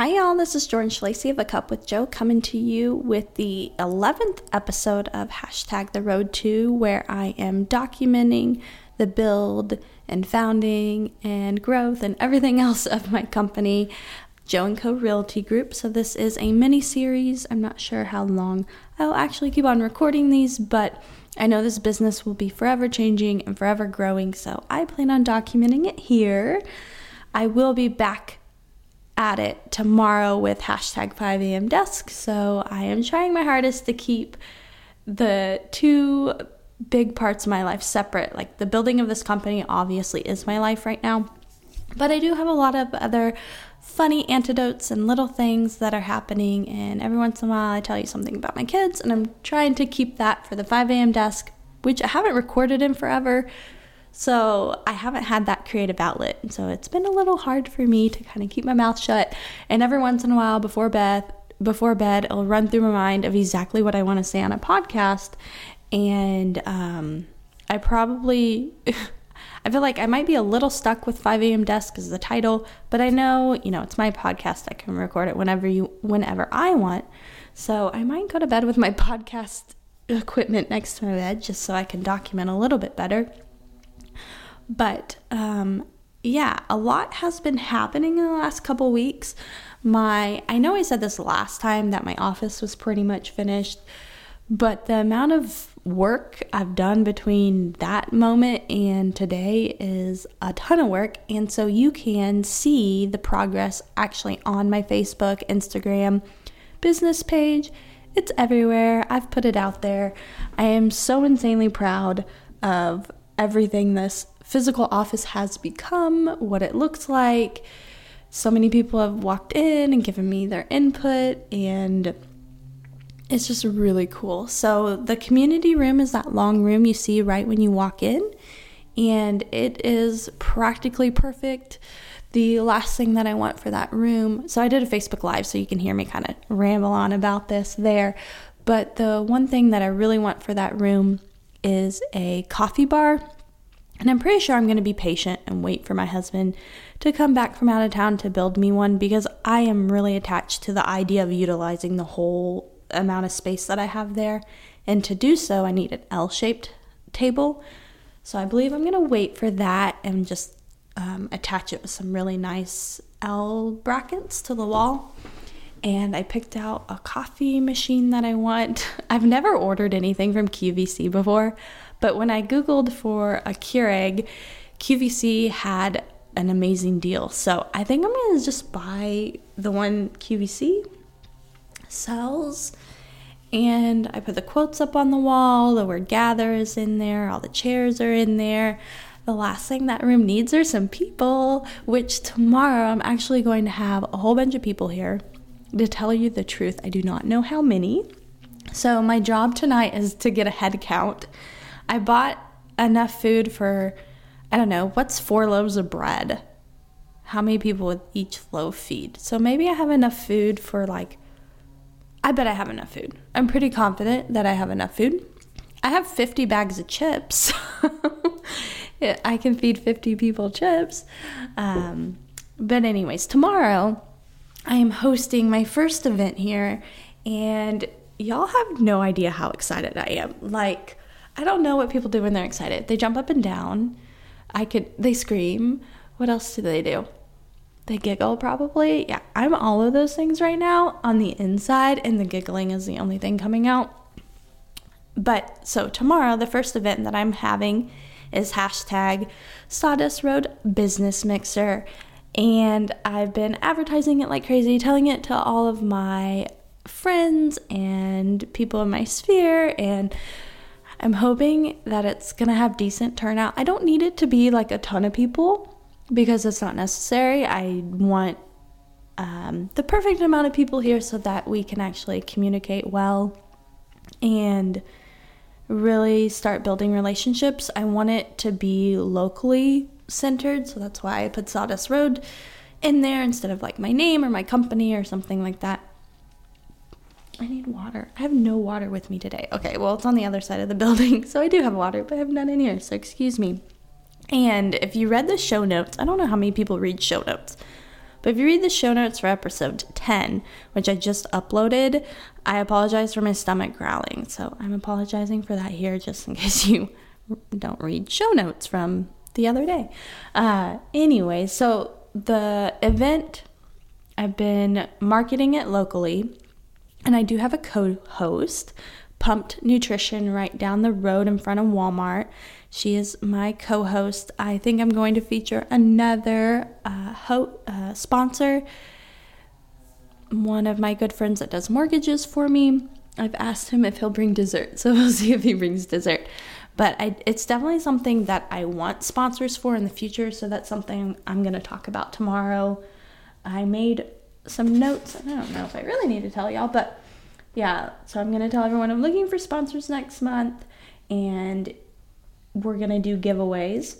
Hi, y'all. This is Jordan Schlacey of A Cup with Joe coming to you with the 11th episode of hashtag The Road To, where I am documenting the build and founding and growth and everything else of my company, Joe Co Realty Group. So this is a mini series. I'm not sure how long I'll actually keep on recording these, but I know this business will be forever changing and forever growing. So I plan on documenting it here. I will be back at it tomorrow with hashtag 5 a.m. desk. So I am trying my hardest to keep the two big parts of my life separate. Like the building of this company obviously is my life right now, but I do have a lot of other funny antidotes and little things that are happening. And every once in a while, I tell you something about my kids, and I'm trying to keep that for the 5 a.m. desk, which I haven't recorded in forever so I haven't had that creative outlet. So it's been a little hard for me to kind of keep my mouth shut. And every once in a while before bed, before bed, it'll run through my mind of exactly what I want to say on a podcast. And um, I probably. I feel like I might be a little stuck with 5 a.m. desk as the title, but I know, you know, it's my podcast. I can record it whenever you whenever I want. So I might go to bed with my podcast equipment next to my bed just so I can document a little bit better. But um, yeah, a lot has been happening in the last couple weeks. My I know I said this last time that my office was pretty much finished, but the amount of work I've done between that moment and today is a ton of work. And so you can see the progress actually on my Facebook, Instagram, business page. It's everywhere. I've put it out there. I am so insanely proud of everything this physical office has become, what it looks like. So many people have walked in and given me their input, and it's just really cool. So, the community room is that long room you see right when you walk in, and it is practically perfect. The last thing that I want for that room, so I did a Facebook Live, so you can hear me kind of ramble on about this there. But the one thing that I really want for that room is a coffee bar and I'm pretty sure I'm going to be patient and wait for my husband to come back from out of town to build me one because I am really attached to the idea of utilizing the whole amount of space that I have there. And to do so, I need an L shaped table. So I believe I'm going to wait for that and just um, attach it with some really nice L brackets to the wall. And I picked out a coffee machine that I want. I've never ordered anything from QVC before, but when I Googled for a Keurig, QVC had an amazing deal. So I think I'm going to just buy the one QVC sells. And I put the quotes up on the wall. The word gather is in there. All the chairs are in there. The last thing that room needs are some people, which tomorrow I'm actually going to have a whole bunch of people here. To tell you the truth, I do not know how many. So my job tonight is to get a head count I bought enough food for, I don't know, what's four loaves of bread? How many people would each loaf feed? So maybe I have enough food for like, I bet I have enough food. I'm pretty confident that I have enough food. I have 50 bags of chips. I can feed 50 people chips. Um, but, anyways, tomorrow I am hosting my first event here, and y'all have no idea how excited I am. Like, I don't know what people do when they're excited. They jump up and down. I could they scream. What else do they do? They giggle probably. Yeah, I'm all of those things right now on the inside and the giggling is the only thing coming out. But so tomorrow the first event that I'm having is hashtag Sawdust Road Business Mixer. And I've been advertising it like crazy, telling it to all of my friends and people in my sphere and I'm hoping that it's going to have decent turnout. I don't need it to be like a ton of people because it's not necessary. I want um, the perfect amount of people here so that we can actually communicate well and really start building relationships. I want it to be locally centered, so that's why I put Sawdust Road in there instead of like my name or my company or something like that. I need water. I have no water with me today. Okay, well, it's on the other side of the building, so I do have water, but I have none in here, so excuse me. And if you read the show notes, I don't know how many people read show notes, But if you read the show notes for episode 10, which I just uploaded, I apologize for my stomach growling. So I'm apologizing for that here just in case you don't read show notes from the other day. Uh, anyway, so the event, I've been marketing it locally, and I do have a co host, Pumped Nutrition, right down the road in front of Walmart. She is my co host. I think I'm going to feature another uh, ho- uh, sponsor, one of my good friends that does mortgages for me. I've asked him if he'll bring dessert, so we'll see if he brings dessert. But I, it's definitely something that I want sponsors for in the future, so that's something I'm going to talk about tomorrow. I made some notes. I don't know if I really need to tell y'all, but yeah, so I'm going to tell everyone I'm looking for sponsors next month, and we're going to do giveaways.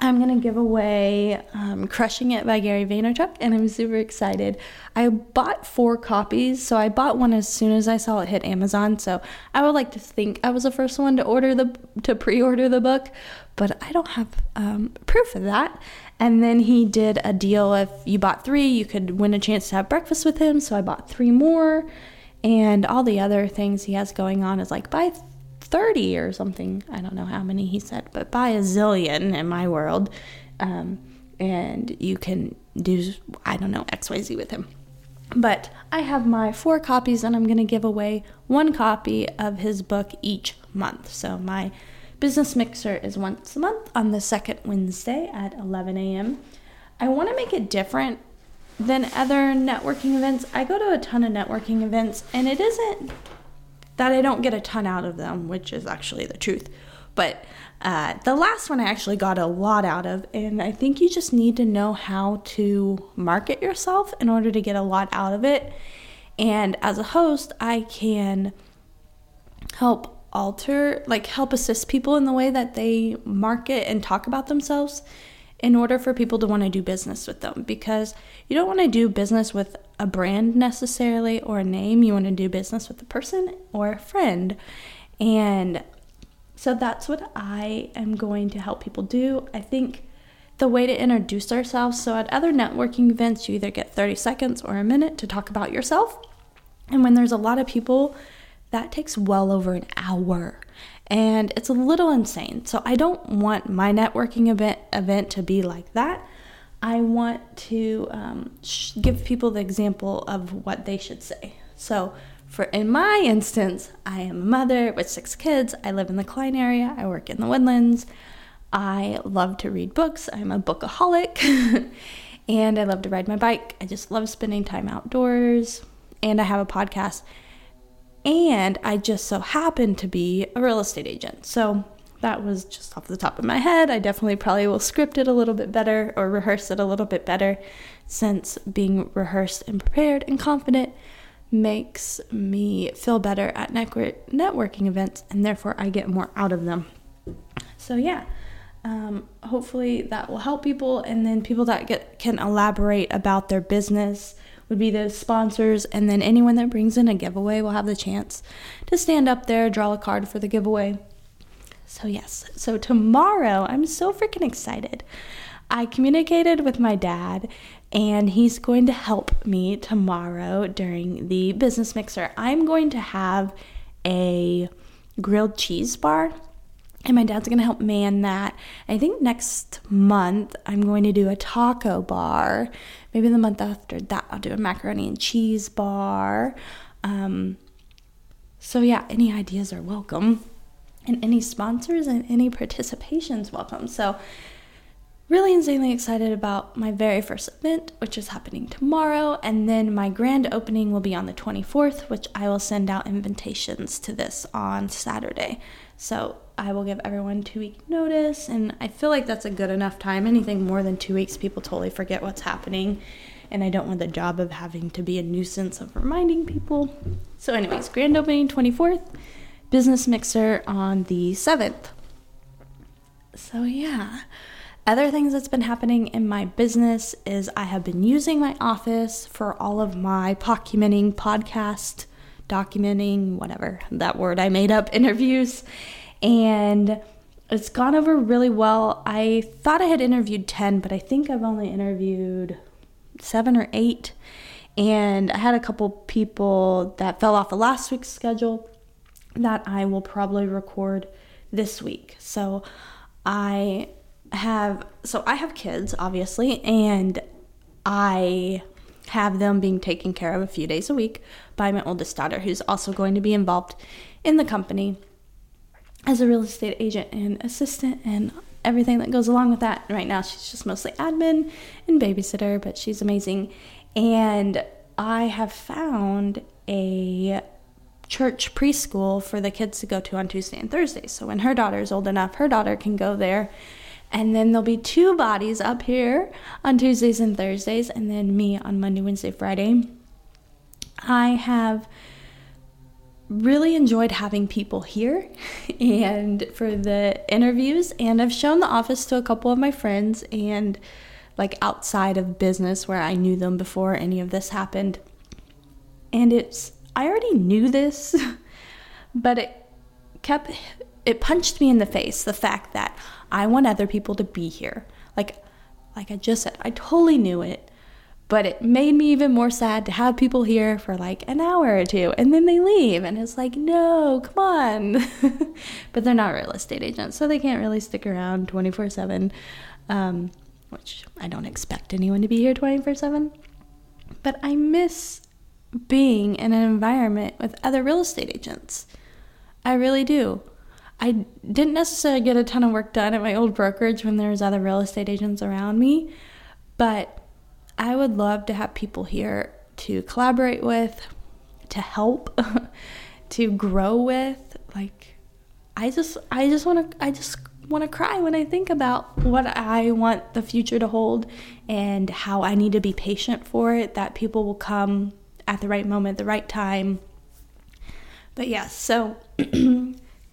I'm going to give away um, Crushing It by Gary Vaynerchuk, and I'm super excited. I bought four copies, so I bought one as soon as I saw it hit Amazon. So I would like to think I was the first one to order the to pre-order the book, but I don't have um, proof of that. And then he did a deal if you bought three, you could win a chance to have breakfast with him. So I bought three more, and all the other things he has going on is like buy 30 or something. I don't know how many he said, but by a zillion in my world. Um, and you can do, I don't know, XYZ with him. But I have my four copies, and I'm going to give away one copy of his book each month. So my business mixer is once a month on the second Wednesday at 11 a.m. I want to make it different than other networking events. I go to a ton of networking events, and it isn't that I don't get a ton out of them, which is actually the truth. But uh, the last one I actually got a lot out of, and I think you just need to know how to market yourself in order to get a lot out of it. And as a host, I can help alter, like help assist people in the way that they market and talk about themselves in order for people to want to do business with them because you don't want to do business with a brand necessarily or a name. You want to do business with a person or a friend. And so that's what I am going to help people do. I think the way to introduce ourselves so at other networking events, you either get 30 seconds or a minute to talk about yourself. And when there's a lot of people, that takes well over an hour and it's a little insane. So I don't want my networking event event to be like that. I want to um, sh- give people the example of what they should say. So for in my instance, I am a mother with six kids. I live in the Klein area. I work in the Woodlands. I love to read books. I'm a bookaholic. and I love to ride my bike. I just love spending time outdoors. And I have a podcast and I just so happened to be a real estate agent. So that was just off the top of my head. I definitely probably will script it a little bit better or rehearse it a little bit better since being rehearsed and prepared and confident makes me feel better at network- networking events and therefore I get more out of them. So, yeah. Um, hopefully that will help people and then people that get can elaborate about their business would be the sponsors, and then anyone that brings in a giveaway will have the chance to stand up there, draw a card for the giveaway. So, yes, so tomorrow, I'm so freaking excited. I communicated with my dad, and he's going to help me tomorrow during the business mixer. I'm going to have a grilled cheese bar and my dad's gonna help man that. I think next month I'm going to do a taco bar. Maybe the month after that I'll do a macaroni and cheese bar. Um, so yeah, any ideas are welcome, and any sponsors and any participations welcome. So really insanely excited about my very first event, which is happening tomorrow, and then my grand opening will be on the 24th, which I will send out invitations to this on Saturday. So I will give everyone two week notice, and I feel like that's a good enough time. Anything more than two weeks, people totally forget what's happening, and I don't want the job of having to be a nuisance of reminding people. So, anyways, grand opening 24th, business mixer on the 7th. So, yeah. Other things that's been happening in my business is I have been using my office for all of my documenting podcast, documenting, whatever that word I made up, interviews and it's gone over really well. I thought I had interviewed 10, but I think I've only interviewed seven or eight. And I had a couple people that fell off of last week's schedule that I will probably record this week. So I have so I have kids obviously and I have them being taken care of a few days a week by my oldest daughter who's also going to be involved in the company as a real estate agent and assistant and everything that goes along with that. Right now she's just mostly admin and babysitter, but she's amazing. And I have found a church preschool for the kids to go to on Tuesday and Thursday. So when her daughter is old enough, her daughter can go there. And then there'll be two bodies up here on Tuesdays and Thursdays, and then me on Monday, Wednesday, Friday. I have really enjoyed having people here and for the interviews, and I've shown the office to a couple of my friends and like outside of business where I knew them before any of this happened. And it's I already knew this, but it kept it punched me in the face the fact that I want other people to be here. Like like I just said, I totally knew it, but it made me even more sad to have people here for like an hour or two and then they leave and it's like, "No, come on." but they're not real estate agents, so they can't really stick around 24/7. Um, which I don't expect anyone to be here 24/7. But I miss being in an environment with other real estate agents. I really do. I didn't necessarily get a ton of work done at my old brokerage when there was other real estate agents around me, but I would love to have people here to collaborate with, to help, to grow with. Like I just I just want to I just want to cry when I think about what I want the future to hold and how I need to be patient for it that people will come at the right moment, the right time. But yes, so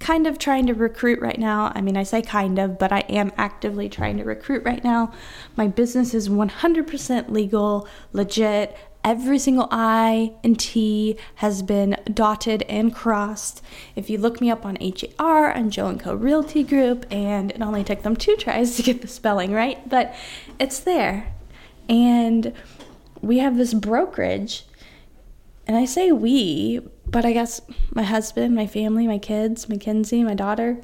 kind of trying to recruit right now. I mean, I say kind of, but I am actively trying to recruit right now. My business is 100% legal, legit. Every single I and T has been dotted and crossed. If you look me up on HAR and Joe and Co Realty Group, and it only took them two tries to get the spelling right, but it's there. And we have this brokerage and I say we, but I guess my husband, my family, my kids, Mackenzie, my daughter,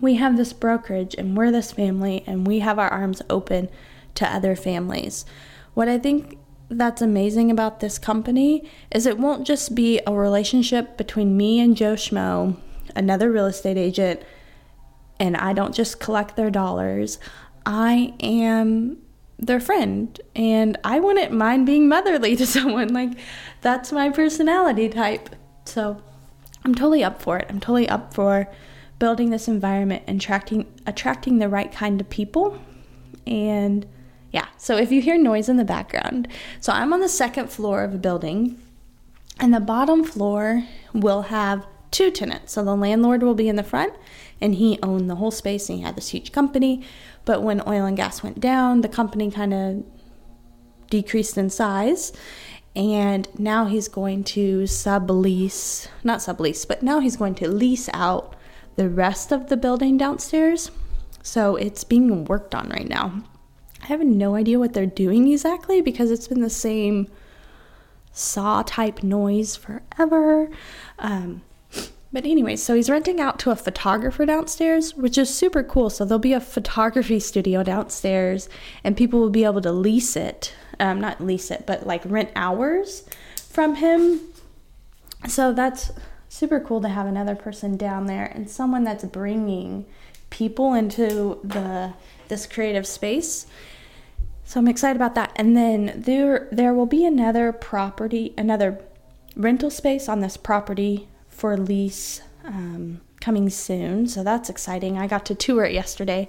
we have this brokerage and we're this family and we have our arms open to other families. What I think that's amazing about this company is it won't just be a relationship between me and Joe Schmo, another real estate agent, and I don't just collect their dollars. I am their friend and I wouldn't mind being motherly to someone like that's my personality type. So I'm totally up for it. I'm totally up for building this environment and attracting attracting the right kind of people. And yeah, so if you hear noise in the background, so I'm on the second floor of a building, and the bottom floor will have two tenants. So the landlord will be in the front, and he owned the whole space, and he had this huge company. But when oil and gas went down, the company kind of decreased in size, and now he's going to sublease, not sublease, but now he's going to lease out the rest of the building downstairs. So it's being worked on right now. I have no idea what they're doing exactly because it's been the same saw type noise forever. Um, but anyway, so he's renting out to a photographer downstairs, which is super cool. So there'll be a photography studio downstairs, and people will be able to lease it um, not lease it, but like rent hours from him. So that's super cool to have another person down there and someone that's bringing people into the this creative space. So I'm excited about that. And then there there will be another property, another rental space on this property for lease um, coming soon. So that's exciting. I got to tour it yesterday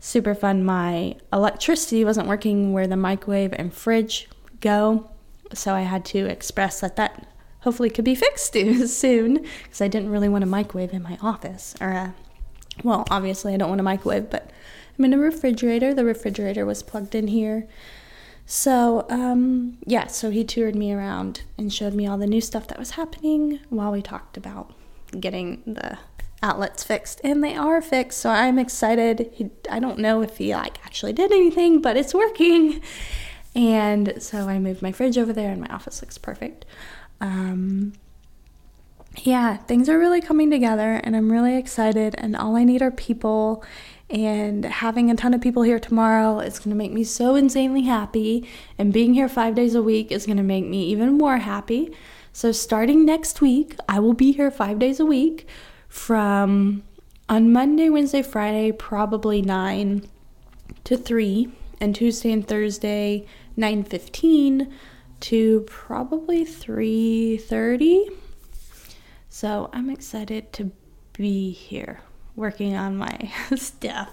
super fun. My electricity wasn't working where the microwave and fridge go, so I had to express that that hopefully could be fixed soon because I didn't really want a microwave in my office. Or, a, well, obviously I don't want a microwave, but I'm in a refrigerator. The refrigerator was plugged in here. So, um, yeah, so he toured me around and showed me all the new stuff that was happening while we talked about getting the outlets fixed and they are fixed so i'm excited he, i don't know if he like actually did anything but it's working And so I moved my fridge over there, and my office looks perfect. Um, yeah, things are really coming together, and I'm really excited. And all I need are people. And having a ton of people here tomorrow is going to make me so insanely happy. And being here five days a week is going to make me even more happy. So, starting next week, I will be here five days a week from on Monday, Wednesday, Friday, probably 9 to 3, and Tuesday and Thursday, 9:15 to probably 3:30. So, I'm excited to be here working on my stuff.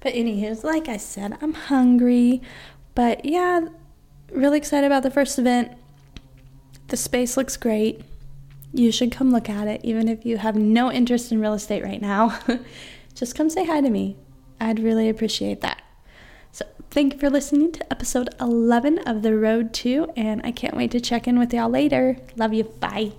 But anyways, like I said, I'm hungry. But yeah, really excited about the first event. The space looks great. You should come look at it, even if you have no interest in real estate right now. Just come say hi to me. I'd really appreciate that. So, thank you for listening to episode 11 of The Road to, and I can't wait to check in with y'all later. Love you. Bye.